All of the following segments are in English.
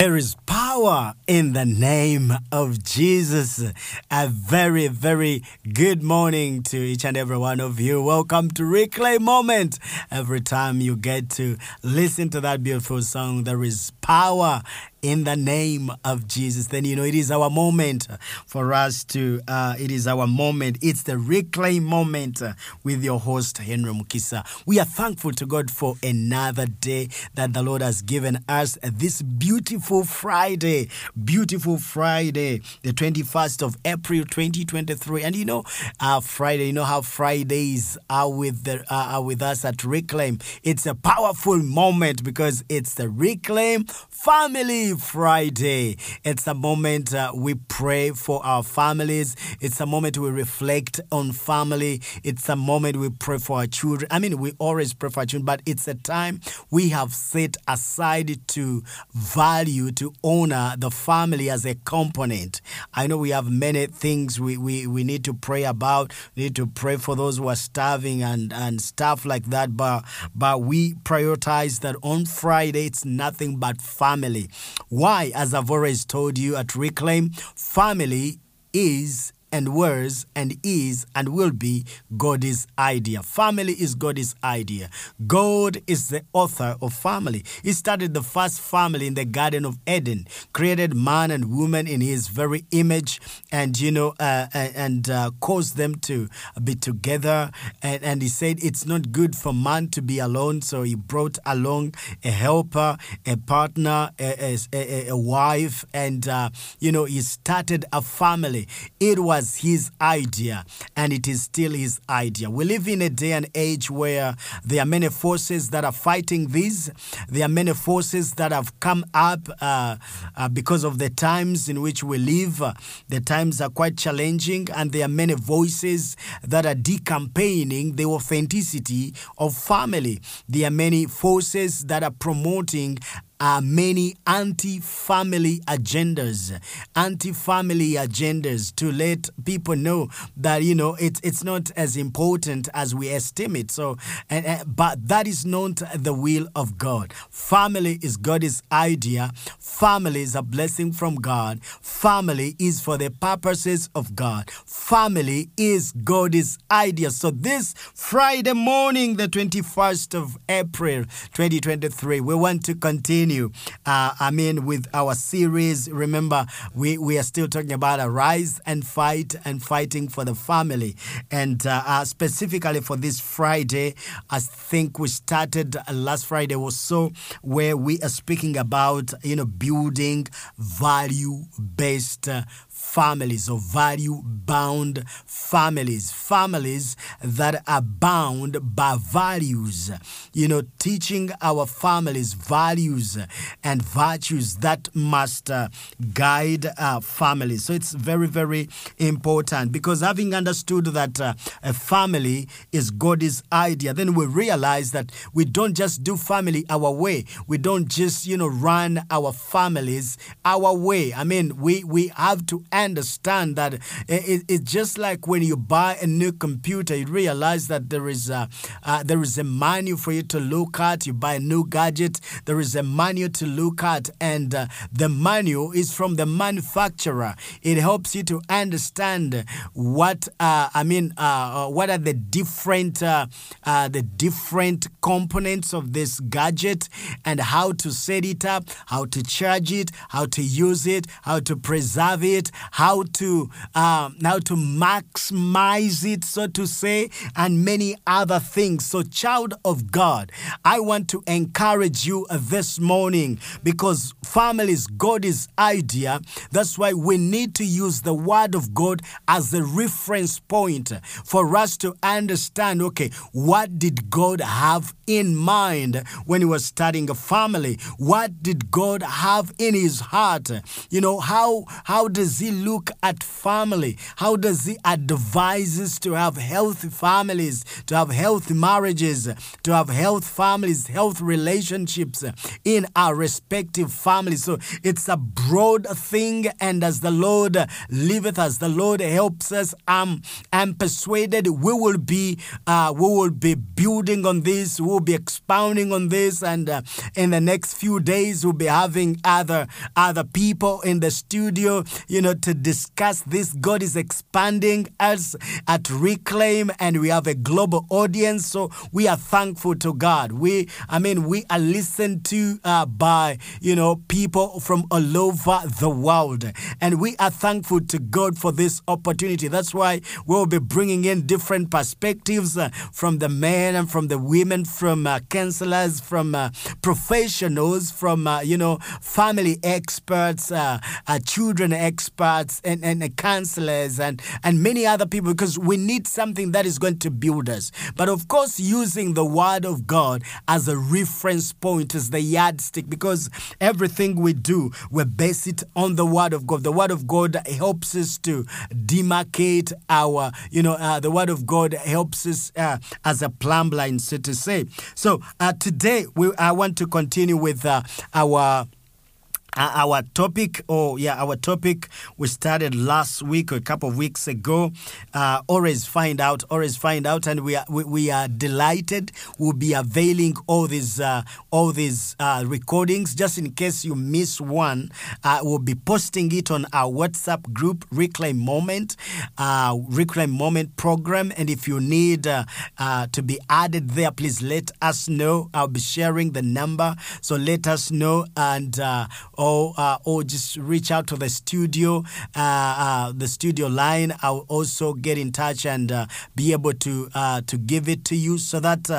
There is power in the name of Jesus. A very, very good morning to each and every one of you. Welcome to Reclaim Moment. Every time you get to listen to that beautiful song, there is power in the name of Jesus. Then you know it is our moment for us to. Uh, it is our moment. It's the reclaim moment uh, with your host Henry Mukisa. We are thankful to God for another day that the Lord has given us. This beautiful Friday, beautiful Friday, the twenty first of April, twenty twenty three. And you know, uh, Friday. You know how Fridays are with the uh, are with us at Reclaim. It's a powerful moment because it's the Reclaim Family Friday. It's a moment uh, we pray for our families. It's a moment we reflect on family. It's a moment we pray for our children. I mean, we always pray for our children, but it's a time we have set aside to value, to honor the family as a component. I know we have many things we, we, we need to pray about. We need to pray for those who are starving and, and stuff like that. But, but we prioritize that on Friday, it's nothing but family. Why? As I've always told you at Reclaim, family is and was and is and will be God's idea. Family is God's idea. God is the author of family. He started the first family in the Garden of Eden, created man and woman in his very image, and you know, uh, and uh, caused them to be together. And, and he said it's not good for man to be alone, so he brought along a helper, a partner, a, a, a wife, and uh, you know, he started a family. It was was his idea, and it is still his idea. We live in a day and age where there are many forces that are fighting this. There are many forces that have come up uh, uh, because of the times in which we live. The times are quite challenging, and there are many voices that are decampaigning the authenticity of family. There are many forces that are promoting are many anti family agendas, anti family agendas to let people know that, you know, it's, it's not as important as we estimate. So, and, but that is not the will of God. Family is God's idea. Family is a blessing from God. Family is for the purposes of God. Family is God's idea. So, this Friday morning, the 21st of April 2023, we want to continue continue. Uh, I mean, with our series, remember, we, we are still talking about a rise and fight and fighting for the family. And uh, uh, specifically for this Friday, I think we started last Friday or so, where we are speaking about, you know, building value based families or value bound families, families that are bound by values, you know, teaching our families values and virtues that must uh, guide our families. So it's very, very important because having understood that uh, a family is God's idea, then we realize that we don't just do family our way. We don't just, you know, run our families our way. I mean, we, we have to understand that it, it's just like when you buy a new computer, you realize that there is a, uh, there is a manual for you to look at. You buy a new gadget, there is a manual to look at, and uh, the manual is from the manufacturer. It helps you to understand what uh, I mean. Uh, what are the different uh, uh, the different components of this gadget and how to set it up, how to charge it, how to use it, how to preserve it, how to um, how to maximize it, so to say, and many other things. So, child of God, I want to encourage you this morning because family is God's idea. That's why we need to use the Word of God as the reference point for us to understand okay, what did God have in mind when He was starting a family? What did God have in His heart? You know, how, how does He look at family? How does He advise us to have healthy families, to have healthy marriages, to have health families, health relationships in our respective families. So it's a broad thing, and as the Lord liveth, as the Lord helps us, I'm, I'm persuaded we will be uh, we will be building on this, we'll be expounding on this, and uh, in the next few days we'll be having other other people in the studio, you know, to discuss this. God is expanding us at Reclaim, and we have a global audience, so we are thankful to God. We, I mean, we are listened to uh, by you know people from all over the world, and we are thankful to God for this opportunity. That's why we'll be bringing in different perspectives uh, from the men and from the women, from uh, counselors, from uh, professionals, from uh, you know family experts, uh, children experts, and, and counselors, and and many other people, because we need something that is going to build us. But of course, using the Word of God as a reference point, as the yardstick, because everything we do, we base it on the Word of God. The Word of God helps us to demarcate our, you know, uh, the Word of God helps us uh, as a plumb line, so to say. So uh, today, we I want to continue with uh, our uh, our topic, oh yeah, our topic we started last week or a couple of weeks ago. Uh, always find out, always find out, and we are we, we are delighted. We'll be availing all these uh, all these uh, recordings just in case you miss one. Uh, we'll be posting it on our WhatsApp group, Reclaim Moment, Reclaim Moment program, and if you need to be added there, please let us know. I'll be sharing the number, so let us know and. Or uh, or just reach out to the studio, uh, uh, the studio line. I'll also get in touch and uh, be able to to give it to you so that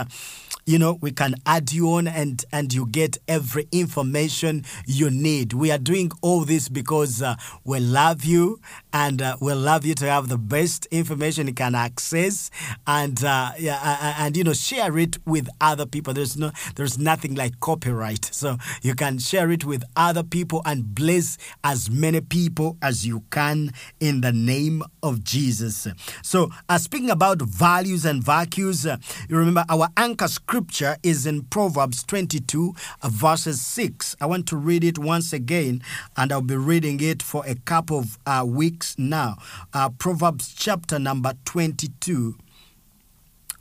you know we can add you on and and you get every information you need. We are doing all this because uh, we love you and uh, we love you to have the best information you can access and uh, yeah, and you know share it with other people. There's no there's nothing like copyright. So you can share it with other people and bless as many people as you can in the name of jesus. So uh, speaking about values and vacues uh, you remember our anchor scripture is in Proverbs 22, uh, verses 6. I want to read it once again, and I'll be reading it for a couple of uh, weeks now. Uh, Proverbs chapter number 22.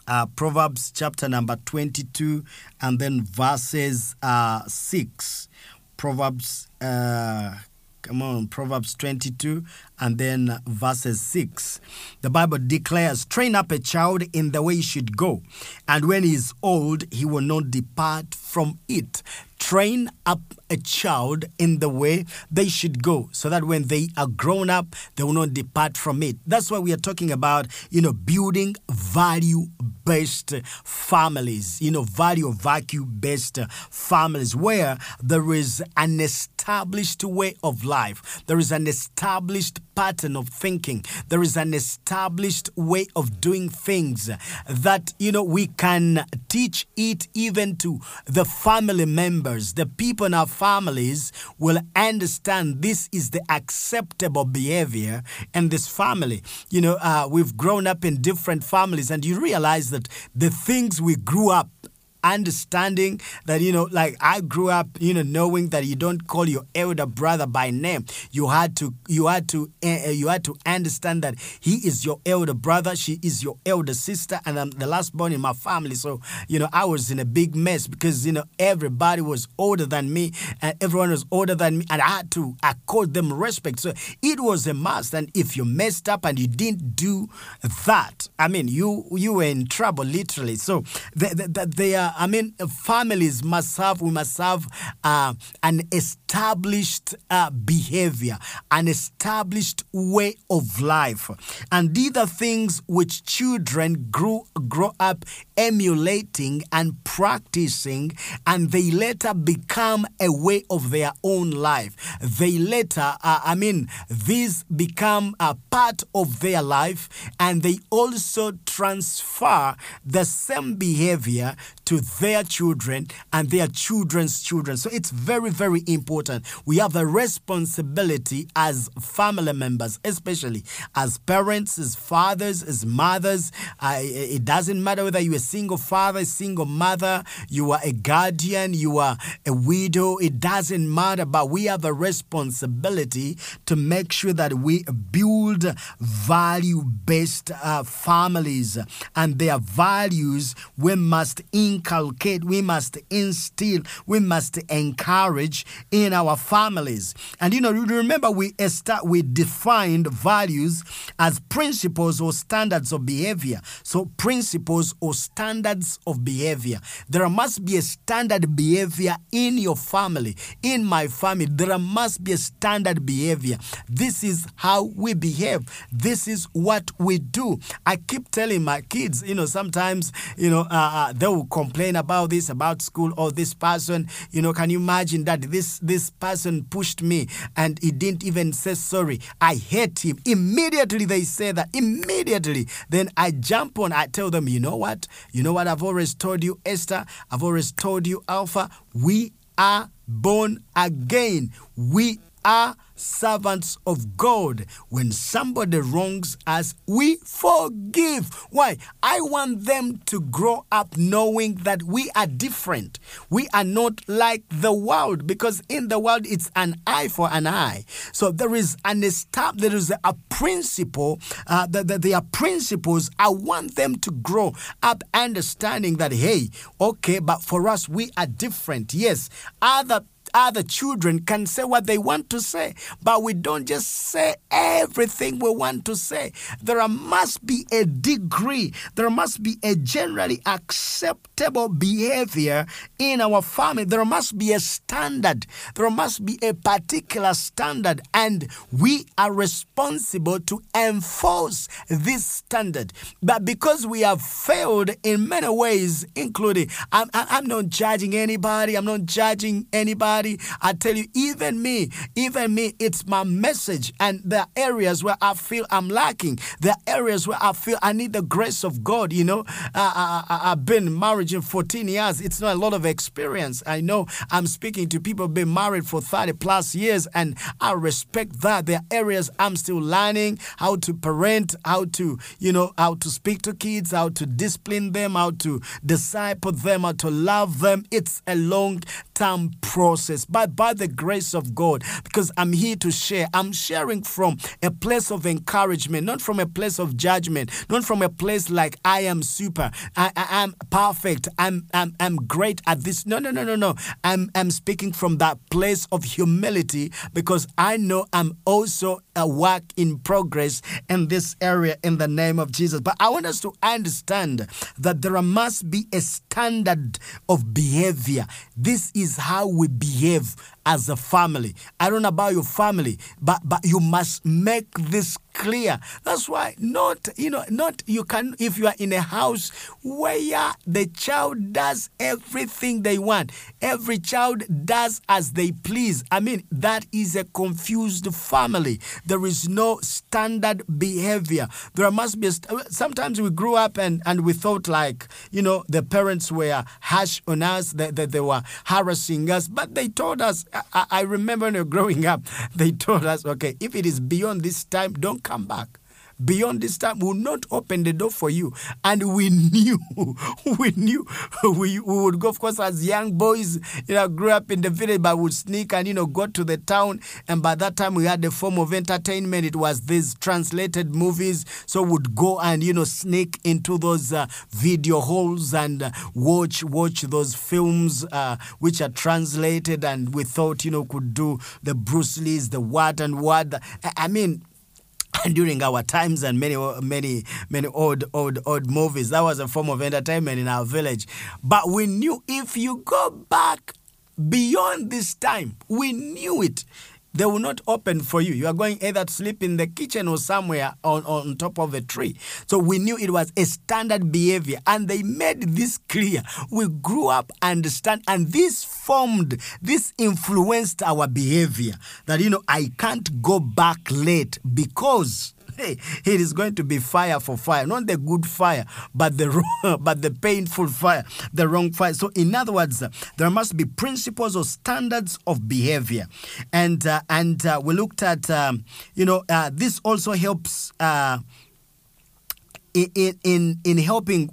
Uh, Proverbs chapter number 22, and then verses uh, 6. Proverbs, uh, come on, Proverbs 22, and then verses 6. The Bible declares, Train up a child in the way he should go, and when he is old, he will not depart from it. Train up a child in the way they should go, so that when they are grown up, they will not depart from it. That's why we are talking about, you know, building value based families, you know, value value based families where there is an established way of life, there is an established pattern of thinking, there is an established way of doing things that, you know, we can teach it even to the family members. The people in our families will understand this is the acceptable behavior in this family. You know, uh, we've grown up in different families, and you realize that the things we grew up understanding that you know like i grew up you know knowing that you don't call your elder brother by name. You had to you had to uh, you had to understand that he is your elder brother she is your elder sister and i'm the last born in my family. So you know i was in a big mess because you know everybody was older than me and everyone was older than me and i had to accord them respect. So it was a must and if you messed up and you didn't do that i mean you you were in trouble literally. So they, they, they are I mean, families must have, we must have uh, an established uh, behavior, an established way of life. And these are things which children grew, grow up emulating and practicing, and they later become a way of their own life. They later, uh, I mean, these become a part of their life, and they also transfer the same behavior to their children and their children's children. So it's very, very important. We have a responsibility as family members, especially as parents, as fathers, as mothers. Uh, it doesn't matter whether you're a single father, single mother, you are a guardian, you are a widow. It doesn't matter, but we have a responsibility to make sure that we build value based uh, families and their values we must inculcate, we must instill, we must encourage in our families. And you know, remember we start we defined values as principles or standards of behavior. So principles or standards of behavior. There must be a standard behavior in your family, in my family. There must be a standard behavior. This is how we behave. This is what we do. I keep telling my kids, you know, sometimes, you know, uh, uh, they will complain about this, about school, or this person, you know, can you imagine that this this person pushed me and he didn't even say sorry. I hate him. Immediately they say that. Immediately. Then I jump on, I tell them, you know what? You know what I've always told you, Esther? I've always told you, Alpha, we are born again. We are servants of God. When somebody wrongs us, we forgive. Why? I want them to grow up knowing that we are different. We are not like the world because in the world it's an eye for an eye. So there is an step, there is a principle, uh, that, there are principles. I want them to grow up understanding that, hey, okay, but for us, we are different. Yes, other other children can say what they want to say, but we don't just say everything we want to say. There must be a degree, there must be a generally acceptable behavior in our family. There must be a standard, there must be a particular standard, and we are responsible to enforce this standard. But because we have failed in many ways, including, I'm, I'm not judging anybody, I'm not judging anybody I tell you, even me, even me, it's my message. And are areas where I feel I'm lacking. Are areas where I feel I need the grace of God. You know, I, I, I've been married in 14 years. It's not a lot of experience. I know I'm speaking to people who've been married for 30 plus years, and I respect that. There are areas I'm still learning how to parent, how to, you know, how to speak to kids, how to discipline them, how to disciple them, how to love them. It's a long term process, but by the grace of God, because I'm here to share, I'm sharing from a place of encouragement, not from a place of judgment, not from a place like I am super, I, I am perfect, I'm, I'm, I'm great at this. No, no, no, no, no. I'm, I'm speaking from that place of humility because I know I'm also a work in progress in this area in the name of Jesus. But I want us to understand that there must be a standard of behavior. This is how we behave as a family. I don't know about your family, but but you must make this clear. That's why not you know not you can if you are in a house where the child does everything they want. Every child does as they please. I mean that is a confused family. There is no standard behavior. There must be a, sometimes we grew up and and we thought like you know the parents were harsh on us that, that they were harassing us, but they told us I, I remember growing up, they told us, okay, if it is beyond this time, don't come back beyond this time will not open the door for you. And we knew, we knew we, we would go, of course, as young boys, you know, grew up in the village, but would sneak and, you know, go to the town. And by that time, we had the form of entertainment. It was these translated movies. So would go and, you know, sneak into those uh, video halls and uh, watch, watch those films uh, which are translated. And we thought, you know, could do the Bruce Lee's, the what and what. I mean, during our times and many many many old old old movies. That was a form of entertainment in our village. But we knew if you go back beyond this time we knew it they will not open for you. You are going either to sleep in the kitchen or somewhere on, on top of a tree. So we knew it was a standard behavior and they made this clear. We grew up understand and this formed, this influenced our behavior that, you know, I can't go back late because hey, it is going to be fire for fire, not the good fire, but the but the painful fire, the wrong fire. So, in other words, there must be principles or standards of behavior, and uh, and uh, we looked at um, you know uh, this also helps uh, in in in helping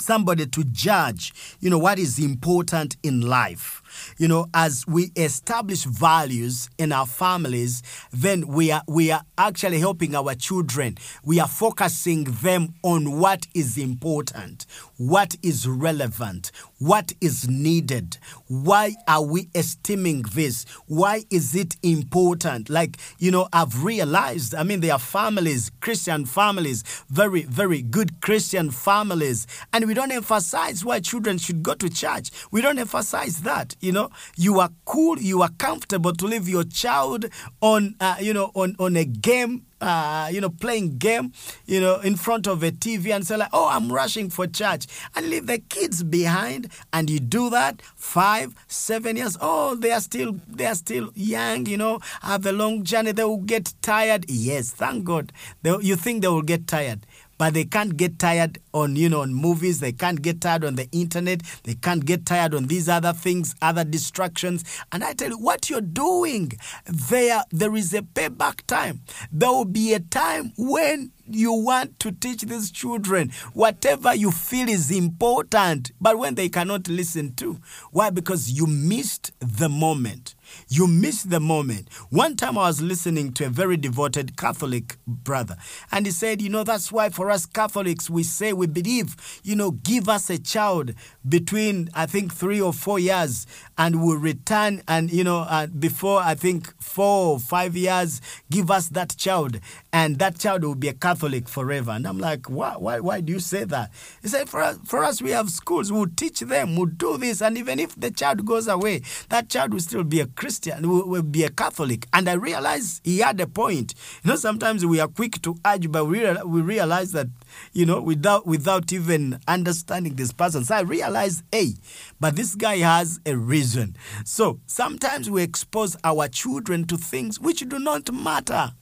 somebody to judge you know what is important in life you know as we establish values in our families then we are we are actually helping our children. We are focusing them on what is important what is relevant what is needed. Why are we esteeming this? Why is it important? Like you know i've realized i mean there are families christian families very very good christian families and we don't emphasize why children should go to church. We don't emphasize that you know you are cool you are comfortable to leave your child on uh, you know on on a game uh, you know, playing game, you know, in front of a TV and say like, oh, I'm rushing for church and leave the kids behind. And you do that five, seven years. Oh, they are still, they are still young, you know, have a long journey. They will get tired. Yes, thank God. They, you think they will get tired but they can't get tired on you know on movies. They can't get tired on the internet. They can't get tired on these other things other distractions. And i tell you what you're doing there there is a payback time. There will be a time when you want to teach these children. Whatever you feel is important but when they cannot listen to. Why? Because you missed the moment you miss the moment. One time I was listening to a very devoted Catholic brother, and he said, You know, that's why for us Catholics, we say we believe, you know, give us a child between, I think, three or four years, and we'll return, and, you know, uh, before, I think, four or five years, give us that child, and that child will be a Catholic forever. And I'm like, Why, why, why do you say that? He said, for us, for us, we have schools, we'll teach them, we'll do this, and even if the child goes away, that child will still be a Christian, will, will be a Catholic. And I realized he had a point. You know, sometimes we are quick to urge, but we, we realize that, you know, without without even understanding this person. So I realized, hey, but this guy has a reason. So sometimes we expose our children to things which do not matter.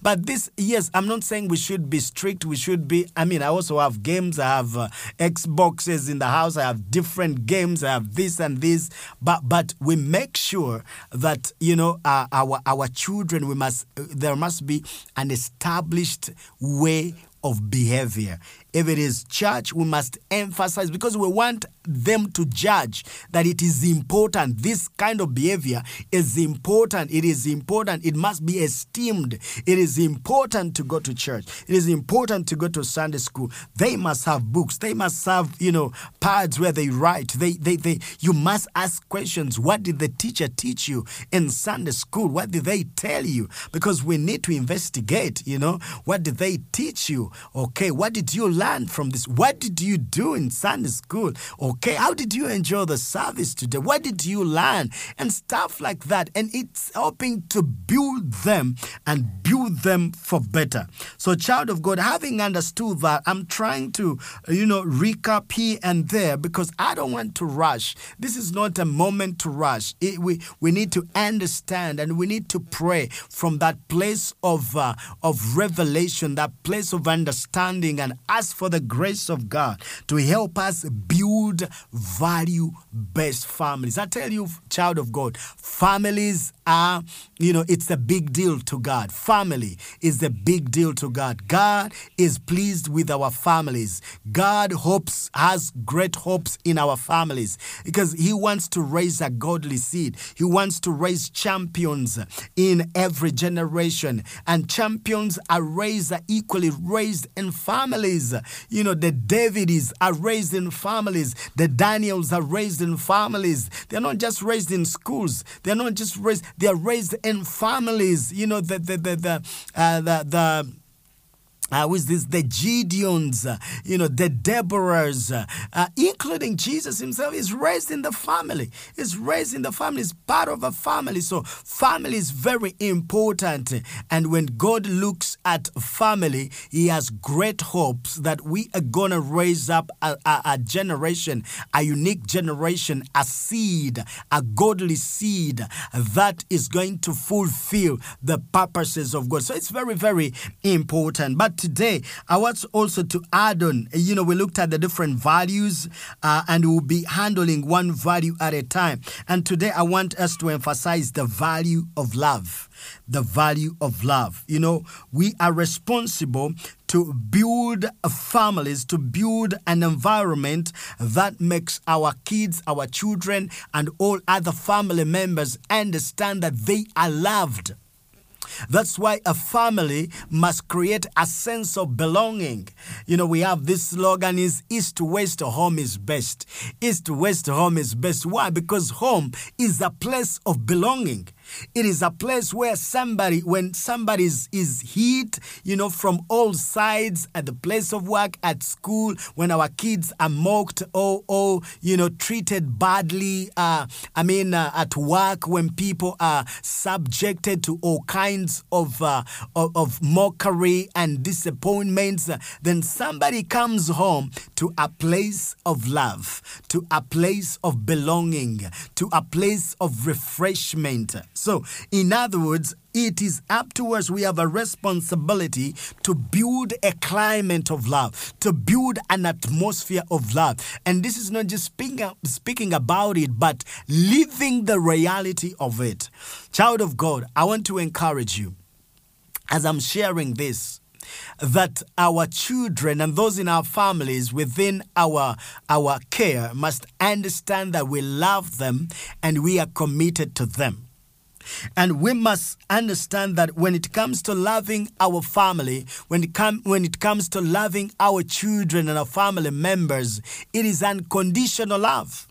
But this, yes, I'm not saying we should be strict. We should be, I mean, I also have games. I have uh, Xboxes in the house. I have different games. I have this and this. But, but we make sure that, you know, uh, our, our children, we must, there must be an established way of behavior. If it is church, we must emphasize because we want them to judge that it is important. This kind of behavior is important. It is important. It must be esteemed. It is important to go to church. It is important to go to Sunday school. They must have books. They must have, you know, pads where they write. They, they, they, you must ask questions. What did the teacher teach you in Sunday school? What did they tell you? Because we need to investigate, you know, what did they teach you? Okay, what did you learn from this? What did you do in Sunday school? Okay, how did you enjoy the service today? What did you learn? And stuff like that. And it's helping to build them and build them for better. So, child of God, having understood that, I'm trying to, you know, recap here and there because I don't want to rush. This is not a moment to rush. It, we, we need to understand and we need to pray from that place of, uh, of revelation, that place of understanding, and for the grace of God to help us build value based families. I tell you, child of God, families are, you know, it's a big deal to God. Family is a big deal to God. God is pleased with our families. God hopes, has great hopes in our families because He wants to raise a godly seed. He wants to raise champions in every generation. And champions are raised, equally raised in families. You know, the Davids are raised in families. The Daniels are raised in families. They're not just raised in schools. They're not just raised, they are raised in families. You know, the the the the uh, the, the uh, with this the Gideons, uh, you know, the Deborahs, uh, uh, including Jesus himself, is raised in the family. Is raised in the family. Is part of a family. So family is very important. And when God looks at family, He has great hopes that we are gonna raise up a, a, a generation, a unique generation, a seed, a godly seed that is going to fulfill the purposes of God. So it's very, very important. But today, I want also to add on, you know, we looked at the different values uh, and we'll be handling one value at a time. And today, I want us to emphasize the value of love. The value of love. You know, we are responsible to build families, to build an environment that makes our kids, our children, and all other family members understand that they are loved. That's why a family must create a sense of belonging. You know, we have this slogan is east west home is best. East west home is best. Why? Because home is a place of belonging. It is a place where somebody, when somebody is, is hit, you know, from all sides at the place of work, at school, when our kids are mocked or, or you know, treated badly, uh, I mean, uh, at work, when people are subjected to all kinds of, uh, of, of mockery and disappointments, then somebody comes home to a place of love, to a place of belonging, to a place of refreshment. So, in other words, it is up to us. We have a responsibility to build a climate of love, to build an atmosphere of love. And this is not just speaking, speaking about it, but living the reality of it. Child of God, I want to encourage you as I'm sharing this that our children and those in our families within our our care must understand that we love them and we are committed to them. And we must understand that when it comes to loving our family, when it, com- when it comes to loving our children and our family members, it is unconditional love.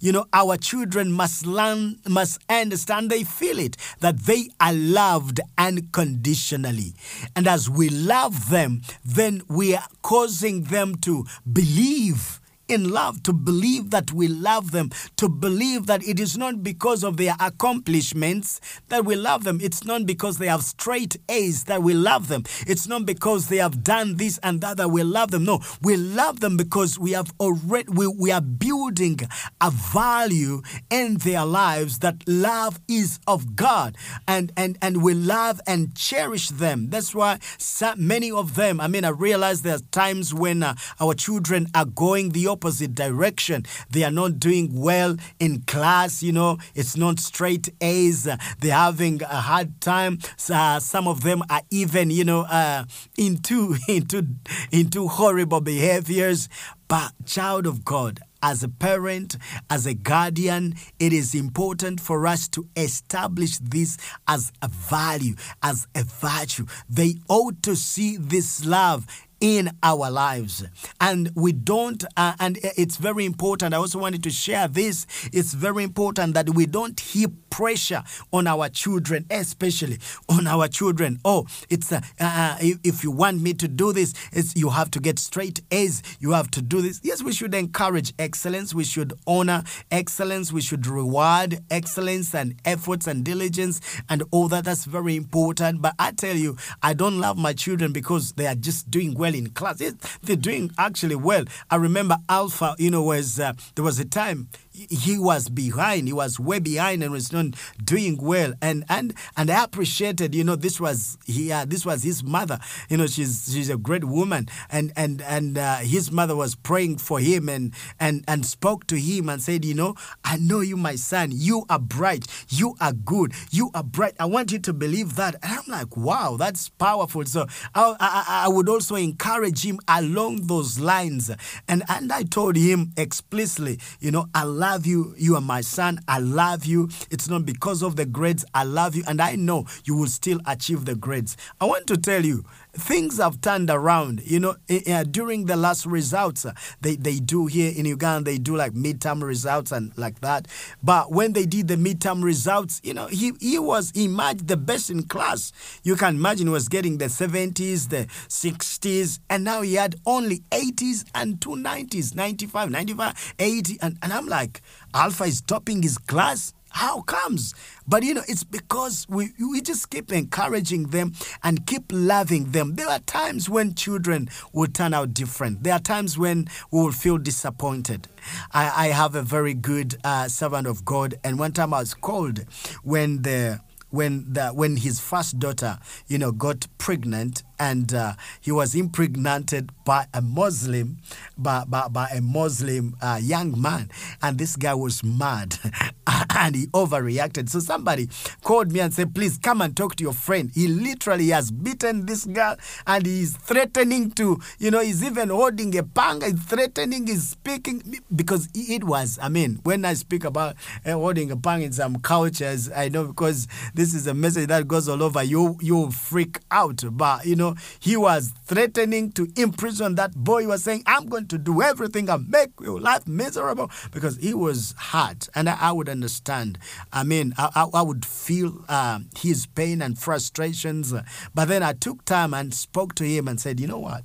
You know, our children must learn, must understand, they feel it, that they are loved unconditionally. And as we love them, then we are causing them to believe in love, to believe that we love them, to believe that it is not because of their accomplishments that we love them. It's not because they have straight A's that we love them. It's not because they have done this and that that we love them. No, we love them because we have already we, we are building a value in their lives that love is of God and and and we love and cherish them. That's why so many of them. I mean, I realize there are times when uh, our children are going the opposite direction. They are not doing well in class, you know, it's not straight A's. They're having a hard time. Uh, some of them are even, you know, uh, into, into, into horrible behaviors. But, child of God, as a parent, as a guardian, it is important for us to establish this as a value, as a virtue. They ought to see this love in our lives. And we don't, uh, and it's very important. I also wanted to share this. It's very important that we don't heap pressure on our children, especially on our children. Oh, it's uh, uh, if you want me to do this, you have to get straight A's. You have to do this. Yes, we should encourage excellence. We should honor excellence. We should reward excellence and efforts and diligence and all that. That's very important. But I tell you, I don't love my children because they are just doing well in class. They're doing actually well. I remember Alpha, you know, was uh, there was a time he was behind he was way behind and was not doing well. And and and i appreciated you know this was he uh, this was his mother. You know she's she's a great woman. And and and uh, his mother was praying for him and and and spoke to him and said you know i know you my son. You are bright. You are good. You are bright. I want you to believe that. And i'm like wow that's powerful. So i i, I would also encourage him along those lines. And and i told him explicitly you know i love you. You are my son. I love you. It's not because of the grades. I love you. And I know you will still achieve the grades. I want to tell you, things have turned around. You know, uh, during the last results, uh, they, they do here in Uganda, they do like midterm results and like that. But when they did the midterm results, you know, he, he was, emerged the best in class. You can imagine was getting the 70s, the 60s, and now he had only 80s and two 90s, 95, 95, 80. And, and I'm like, Alpha is topping his class. How comes? But you know, it's because we, we just keep encouraging them and keep loving them. There are times when children will turn out different. There are times when we will feel disappointed. I, I have a very good uh, servant of God, and one time I was called when the when the when his first daughter, you know, got pregnant and uh, he was impregnated by a Muslim, by, by, by a Muslim uh, young man, and this guy was mad and he overreacted. So somebody called me and said, "Please come and talk to your friend. He literally has beaten this girl and he's threatening to, you know, he's even holding a panga, he's threatening, he's speaking because it was. I mean, when I speak about uh, holding a panga in some cultures, I know because this is a message that goes all over. You you freak out, but you know." He was threatening to imprison that boy. He was saying, I'm going to do everything and make your life miserable because he was hurt. And I, I would understand. I mean, I, I would feel uh, his pain and frustrations. But then I took time and spoke to him and said, you know what?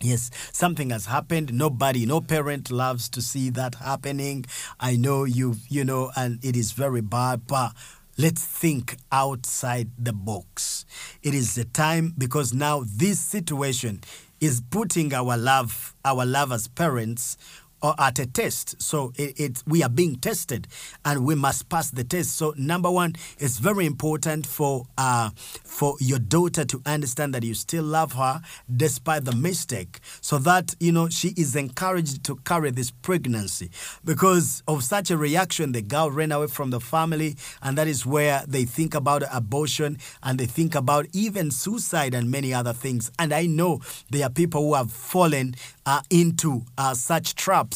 Yes, something has happened. Nobody, no parent loves to see that happening. I know you, you know, and it is very bad, but Let's think outside the box. It is the time because now this situation is putting our love, our love as parents or at a test. So it, it, we are being tested and we must pass the test. So number one, it's very important for uh, for your daughter to understand that you still love her despite the mistake, so that you know she is encouraged to carry this pregnancy. Because of such a reaction, the girl ran away from the family, and that is where they think about abortion and they think about even suicide and many other things. And I know there are people who have fallen uh, into uh, such traps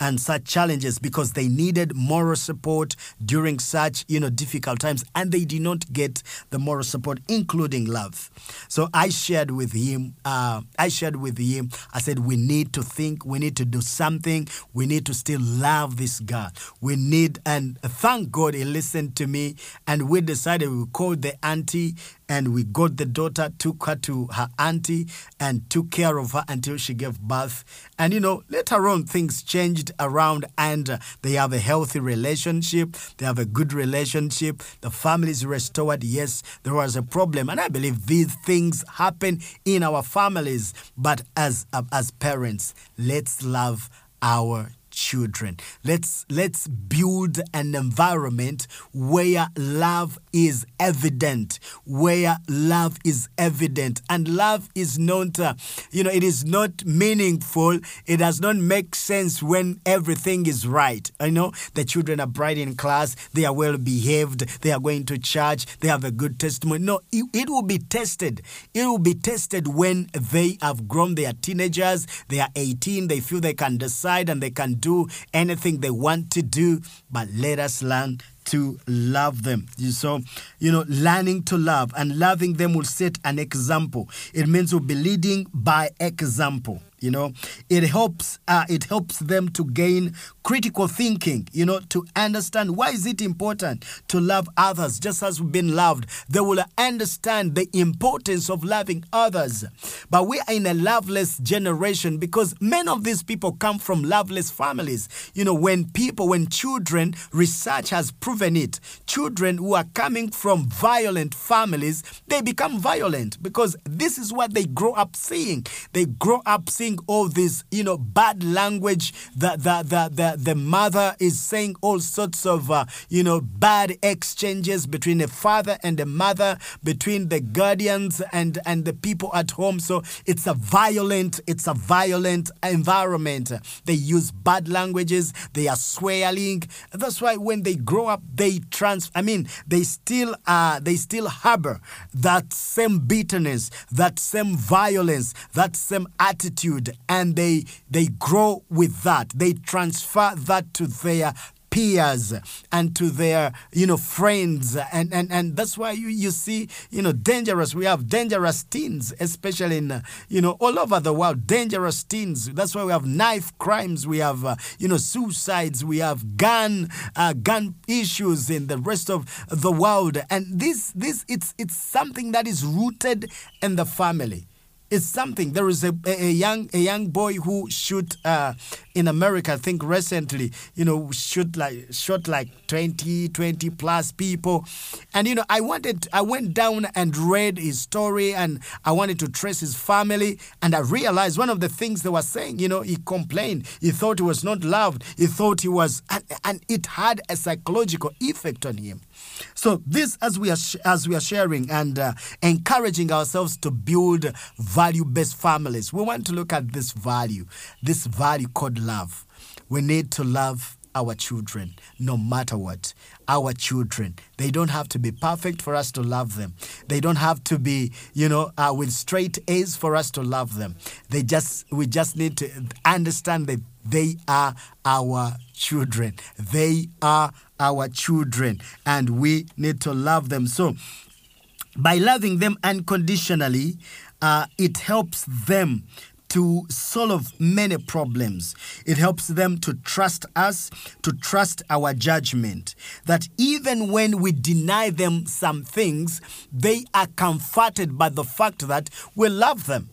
and such challenges because they needed moral support during such you know difficult times and they did not get the moral support including love. So i shared with him uh, i shared with him. I said we need to think we need to do something. We need to still love this god we need and thank god he listened to me and we decided we called the auntie and we got the daughter, took her to her auntie, and took care of her until she gave birth. And you know, later on, things changed around, and they have a healthy relationship. They have a good relationship. The family is restored. Yes, there was a problem, and I believe these things happen in our families. But as as parents, let's love our children. Let's let's build an environment where love is evident, where love is evident, and love is not, uh, you know, it is not meaningful. It does not make sense when everything is right. I know the children are bright in class, they are well behaved, they are going to church, they have a good testimony. No, it, it will be tested. It will be tested when they have grown. They are teenagers. They are 18. They feel they can decide and they can do anything they want to do. But let us learn to love them. So, you know, learning to love and loving them will set an example. It means we'll be leading by example you know. It helps uh, it helps them to gain critical thinking you know to understand why is it important to love others just as we've been loved. They will understand the importance of loving others. But we are in a loveless generation because many of these people come from loveless families. You know when people when children research has proven it. Children who are coming from violent families they become violent because this is what they grow up seeing. They grow up seeing all this, you know, bad language. that the, the, the, the mother is saying all sorts of, uh, you know, bad exchanges between a father and a mother, between the guardians and, and the people at home. So it's a violent, it's a violent environment. They use bad languages. They are swearing. That's why when they grow up, they trans. I mean, they still, uh, they still harbor that same bitterness, that same violence, that same attitude and they they grow with that they transfer that to their peers and to their, you know, friends. And, and, and that's why you, you see, you know, dangerous. We have dangerous teens, especially in, you know, all over the world, dangerous teens. That's why we have knife crimes. We have, uh, you know, suicides. We have gun, uh, gun issues in the rest of the world. And this, this, it's, it's something that is rooted in the family it's something. There is a, a, young a young boy who shoot uh, in America. I think recently, you know, shoot like shot like 20, 20 plus people, and you know, I wanted I went down and read his story, and I wanted to trace his family, and I realized one of the things they were saying. You know, he complained. He thought he was not loved. He thought he was, and, and it had a psychological effect on him. So this, as we are as we are sharing and uh, encouraging ourselves to build value-based families, we want to look at this value, this value called love. We need to love our children, no matter what. Our children, they don't have to be perfect for us to love them. They don't have to be, you know, uh, with straight A's for us to love them. They just, we just need to understand that they are our children. They are our children, and we need to love them. So, by loving them unconditionally, uh, it helps them to solve many problems. It helps them to trust us, to trust our judgment. That even when we deny them some things, they are comforted by the fact that we love them.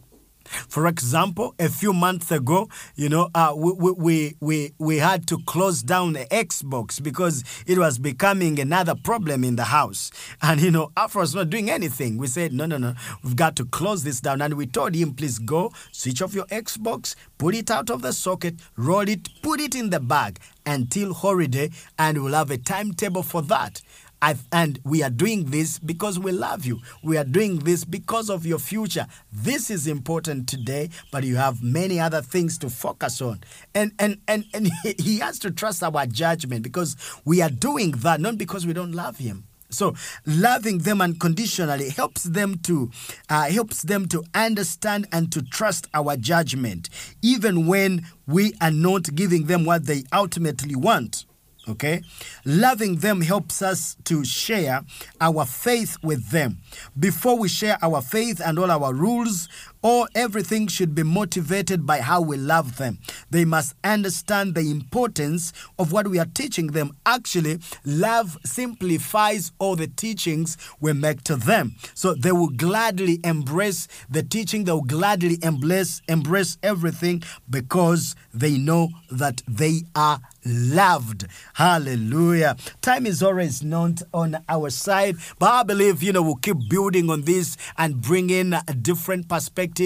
For example, a few months ago, you know, uh, we, we, we, we had to close down the Xbox because it was becoming another problem in the house. And, you know, was not doing anything. We said, no, no, no, we've got to close this down. And we told him, please go, switch off your Xbox, put it out of the socket, roll it, put it in the bag until holiday, and we'll have a timetable for that. I've, and we are doing this because we love you. We are doing this because of your future. This is important today, but you have many other things to focus on. And and and, and he has to trust our judgment because we are doing that not because we don't love him. So loving them unconditionally helps them to uh, helps them to understand and to trust our judgment, even when we are not giving them what they ultimately want. Okay? Loving them helps us to share our faith with them. Before we share our faith and all our rules, or everything should be motivated by how we love them. They must understand the importance of what we are teaching them. Actually, love simplifies all the teachings we make to them. So they will gladly embrace the teaching, they will gladly embrace embrace everything because they know that they are loved. Hallelujah. Time is always not on our side, but I believe, you know, we'll keep building on this and bring in a different perspectives.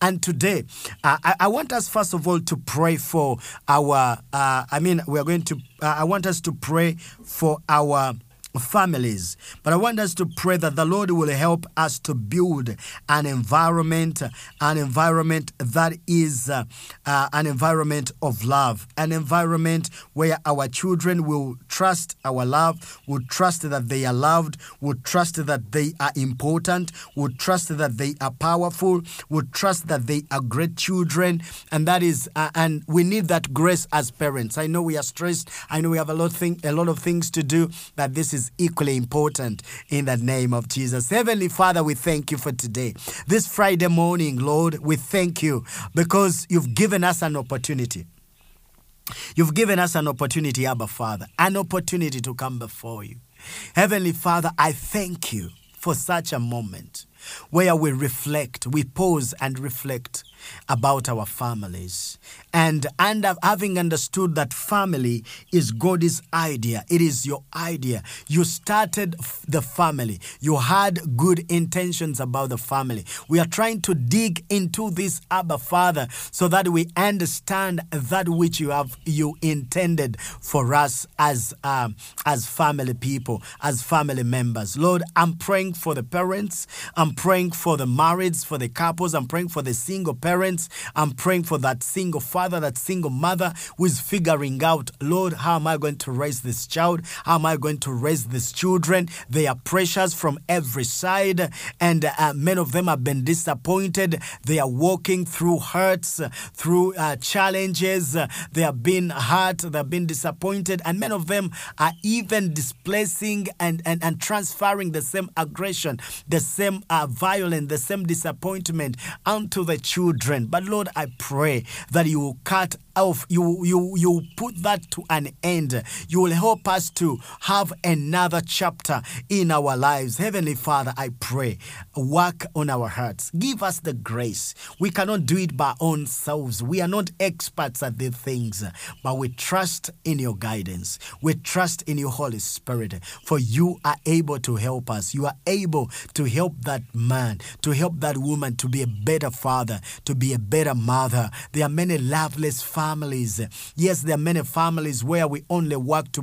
And today, uh, I, I, want us, first of all, to pray for our, uh, I mean, we're going to, uh, I want us to pray for our families. But I want us to pray that the Lord will help us to build an environment, an environment that is uh, uh, an environment of love, an environment where our children will trust our love, will trust that they are loved, will trust that they are important, will trust that they are powerful, will trust that they are great children, and that is, uh, and we need that grace as parents. I know we are stressed. I know we have a lot thing, a lot of things to do, but this is equally important in the name of Jesus. Heavenly Father, we thank you for today. This Friday morning, Lord, we thank you because you've given us an opportunity. You've given us an opportunity, Abba Father, an opportunity to come before you. Heavenly Father, I thank you for such a moment where we reflect, we pause and reflect about our families. And, and having understood that family is God's idea, it is your idea. You started the family, you had good intentions about the family. We are trying to dig into this Abba Father so that we understand that which you have you intended for us as um, as family people, as family members. Lord, I'm praying for the parents, I'm praying for the marrieds, for the couples, I'm praying for the single parents. I'm praying for that single father, that single mother who is figuring out, Lord, how am I going to raise this child? How am I going to raise these children? They are pressures from every side, and uh, many of them have been disappointed. They are walking through hurts, through uh, challenges. They have been hurt, they have been disappointed, and many of them are even displacing and, and, and transferring the same aggression, the same uh, violence, the same disappointment onto the children. But Lord, I pray that you cut off, you you you put that to an end. You will help us to have another chapter in our lives. Heavenly Father, I pray, work on our hearts. Give us the grace. We cannot do it by ourselves. We are not experts at these things, but we trust in your guidance. We trust in your Holy Spirit, for you are able to help us. You are able to help that man, to help that woman to be a better father, to be a better mother. There are many loveless families. Yes, there are many families where we only work to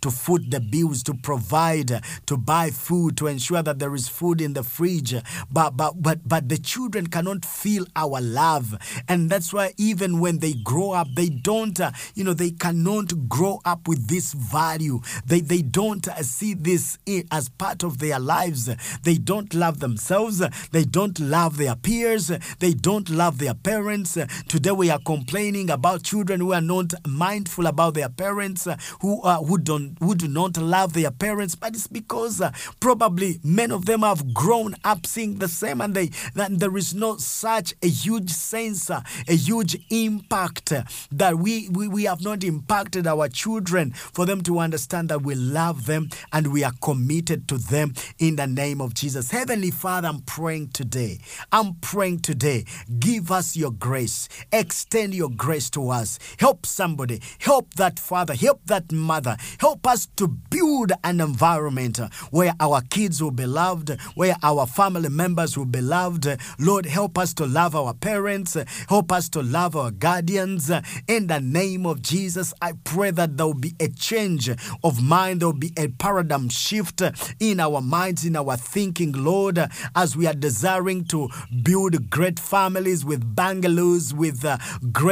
to foot the bills, to provide, to buy food, to ensure that there is food in the fridge. But but but but the children cannot feel our love, and that's why even when they grow up, they don't. Uh, you know, they cannot grow up with this value. They they don't uh, see this as part of their lives. They don't love themselves. They don't love their peers. They don't love their parents. Today we are about children who are not mindful about their parents, who uh, who don't who do not love their parents. But it's because uh, probably many of them have grown up seeing the same, and they that there is not such a huge sense, uh, a huge impact uh, that we, we we have not impacted our children for them to understand that we love them and we are committed to them in the name of Jesus. Heavenly Father, I'm praying today. I'm praying today. Give us your grace. Extend your grace to us. Help somebody. Help that father. Help that mother. Help us to build an environment where our kids will be loved, where our family members will be loved. Lord, help us to love our parents. Help us to love our guardians. In the name of Jesus, I pray that there will be a change of mind. There will be a paradigm shift in our minds, in our thinking, Lord, as we are desiring to build great families with bungalows, with uh,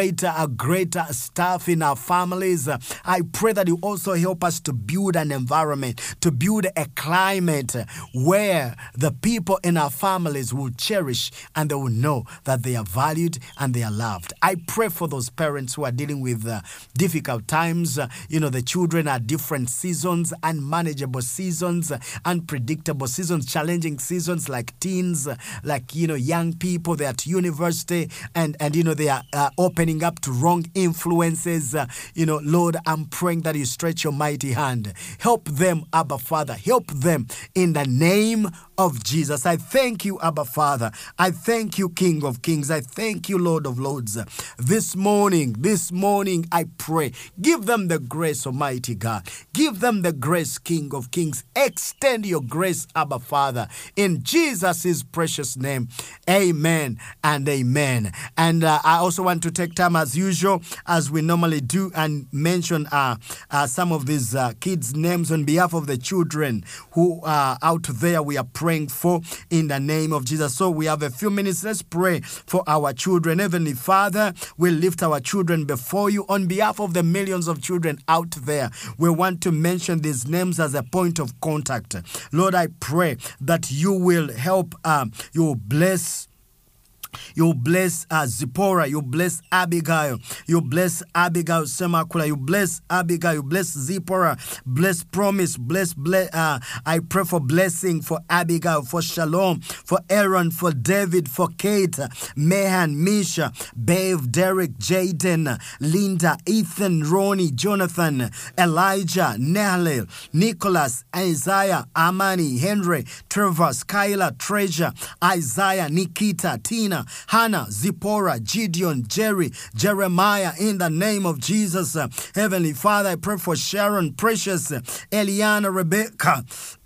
greater, uh, greater stuff in our families. I pray that you also help us to build an environment, to build a climate where the people in our families will cherish and they will know that they are valued and they are loved. I pray for those parents who are dealing with uh, difficult times. Uh, you know, the children are different seasons, unmanageable seasons, uh, unpredictable seasons, challenging seasons like teens, like, you know, young people, they're at university and, and you know, they are uh, opening up to wrong influences. Uh, you know, Lord, I'm praying that you stretch your mighty hand. Help them, Abba Father. Help them in the name of Jesus. I thank you, Abba Father. I thank you, King of Kings. I thank you, Lord of Lords. This morning, this morning, I pray, give them the grace, Almighty God. Give them the grace, King of Kings. Extend your grace, Abba Father, in Jesus' precious name. Amen and amen. And uh, I also want to take time, as usual, as we normally do, and mention uh, uh, some of these uh, kids' names on behalf of the children who are out there. We are praying for in the name of Jesus. So we have a few minutes. Let's pray for our children. Heavenly Father, we lift our children before you on behalf of the millions of children out there. We want to mention these names as a point of contact. Lord, I pray that you will help, um, you bless. You bless uh, Zipporah. You bless Abigail. You bless Abigail Semakula. You bless Abigail. You bless Zipporah. Bless Promise. Bless. bless uh, I pray for blessing for Abigail, for Shalom, for Aaron, for David, for Kate, Mehan, Misha, Babe, Derek, Jaden, Linda, Ethan, Ronnie, Jonathan, Elijah, Nehalil, Nicholas, Isaiah, Amani, Henry, Trevor, Skylar, Treasure, Isaiah, Nikita, Tina, Hannah, Zipporah, Gideon, Jerry, Jeremiah, in the name of Jesus. Heavenly Father, I pray for Sharon, Precious, Eliana, Rebecca,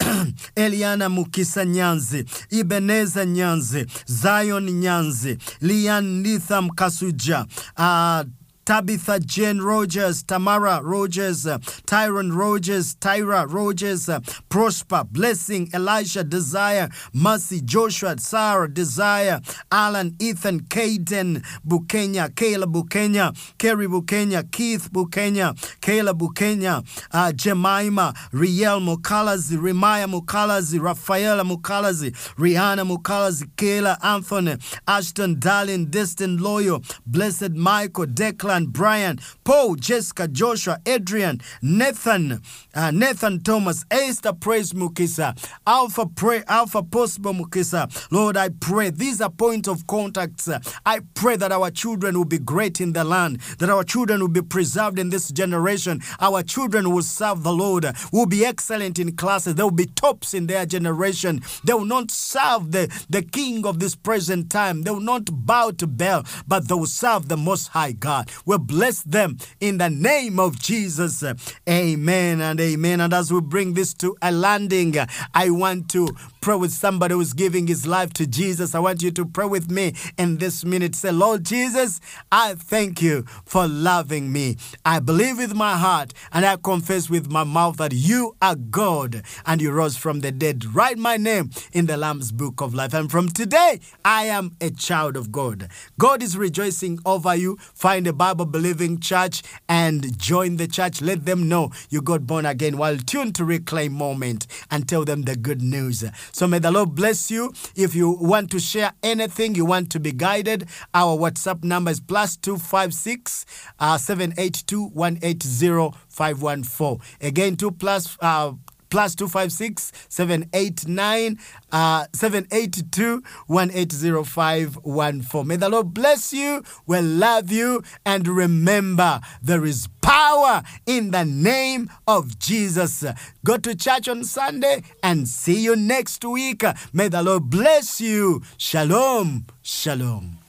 Eliana Mukisa Nyanzi, Ibeneza Nyanzi, Zion Nyanzi, Lian Nitham Kasuja, uh, Tabitha Jane Rogers, Tamara Rogers, uh, Tyron Rogers, Tyra Rogers, uh, Prosper, Blessing, Elisha, Desire, Mercy, Joshua, Sarah, Desire, Alan, Ethan, Caden, Bukenya, Kayla Bukenya, Kerry Bukenya, Keith Bukenya, Kayla Bukenya, uh, Jemima, Riel Mukalazi, Remaya Mukalazi, Rafaela Mukalazi, Rihanna Mukalazi, Kayla Anthony, Ashton, Darlin, Destin, Loyal, Blessed Michael, Declan, Brian, Paul, Jessica, Joshua, Adrian, Nathan, uh, Nathan Thomas, Esther Praise Mukisa, Alpha Pray, Alpha Possible Mukisa. Lord, I pray these are points of contacts. I pray that our children will be great in the land, that our children will be preserved in this generation. Our children will serve the Lord, will be excellent in classes. They will be tops in their generation. They will not serve the, the king of this present time. They will not bow to Baal, but they will serve the Most High God. We'll bless them in the name of Jesus. Amen and amen. And as we bring this to a landing, I want to pray with somebody who's giving his life to Jesus. I want you to pray with me in this minute. Say, Lord Jesus, I thank you for loving me. I believe with my heart and I confess with my mouth that you are God and you rose from the dead. Write my name in the Lamb's book of life. And from today, I am a child of God. God is rejoicing over you. Find a Bible believing church and join the church. Let them know you got born again while tuned to Reclaim Moment and tell them the good news. So may the Lord bless you. If you want to share anything, you want to be guided, our WhatsApp number is plus 256 uh, 782 180 514. Again, 2 plus. Uh, plus 256 789 uh, 782 180514. May the Lord bless you. We love you. And remember, there is power in the name of Jesus. Go to church on Sunday and see you next week. May the Lord bless you. Shalom. Shalom.